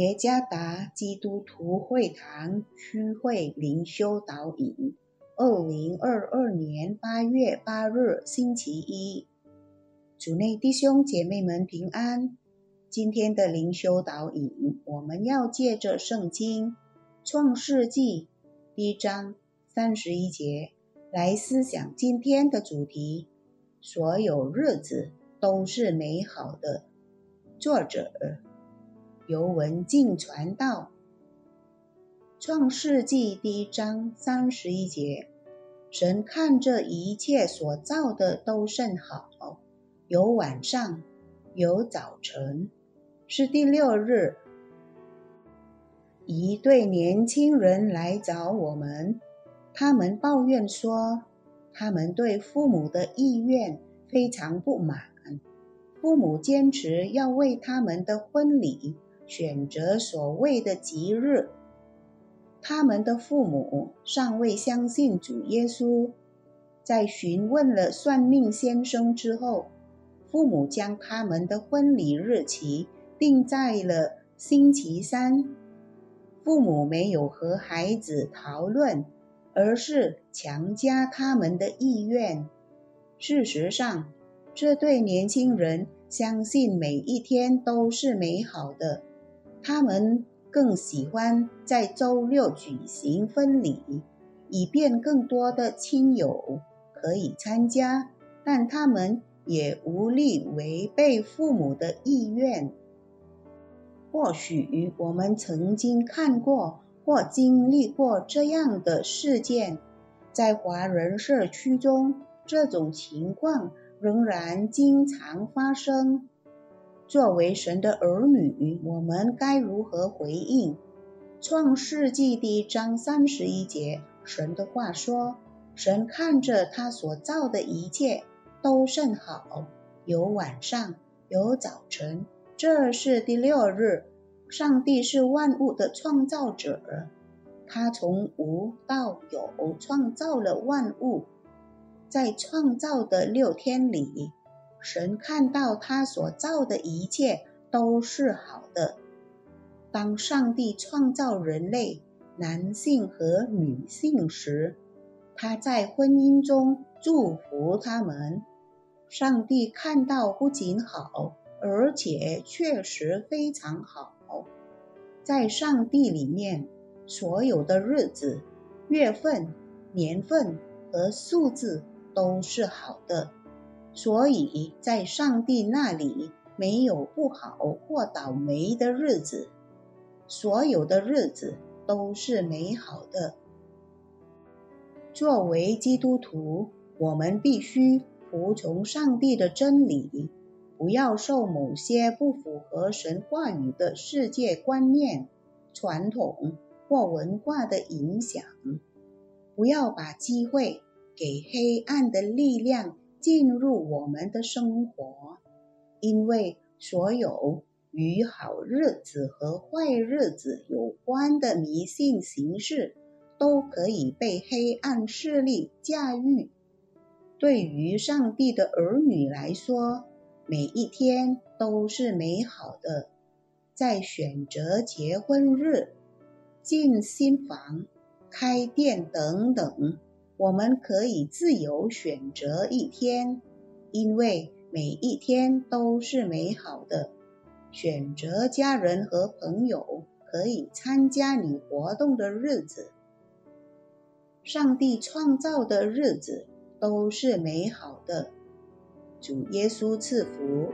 耶加达基督徒会堂区会灵修导引，二零二二年八月八日星期一，主内弟兄姐妹们平安。今天的灵修导引，我们要借着圣经创世纪第一章三十一节来思想今天的主题：所有日子都是美好的。作者。由文静传道，《创世纪》第一章三十一节：神看这一切所造的都甚好，有晚上，有早晨，是第六日。一对年轻人来找我们，他们抱怨说，他们对父母的意愿非常不满，父母坚持要为他们的婚礼。选择所谓的吉日，他们的父母尚未相信主耶稣，在询问了算命先生之后，父母将他们的婚礼日期定在了星期三。父母没有和孩子讨论，而是强加他们的意愿。事实上，这对年轻人相信每一天都是美好的。他们更喜欢在周六举行婚礼，以便更多的亲友可以参加，但他们也无力违背父母的意愿。或许我们曾经看过或经历过这样的事件，在华人社区中，这种情况仍然经常发生。作为神的儿女，我们该如何回应？创世纪第一章三十一节，神的话说：“神看着他所造的一切都甚好，有晚上，有早晨，这是第六日。上帝是万物的创造者，他从无到有创造了万物，在创造的六天里。”神看到他所造的一切都是好的。当上帝创造人类男性和女性时，他在婚姻中祝福他们。上帝看到不仅好，而且确实非常好。在上帝里面，所有的日子、月份、年份和数字都是好的。所以在上帝那里没有不好或倒霉的日子，所有的日子都是美好的。作为基督徒，我们必须服从上帝的真理，不要受某些不符合神话语的世界观念、传统或文化的影响，不要把机会给黑暗的力量。进入我们的生活，因为所有与好日子和坏日子有关的迷信形式，都可以被黑暗势力驾驭。对于上帝的儿女来说，每一天都是美好的。在选择结婚日、进新房、开店等等。我们可以自由选择一天，因为每一天都是美好的。选择家人和朋友可以参加你活动的日子。上帝创造的日子都是美好的。主耶稣赐福。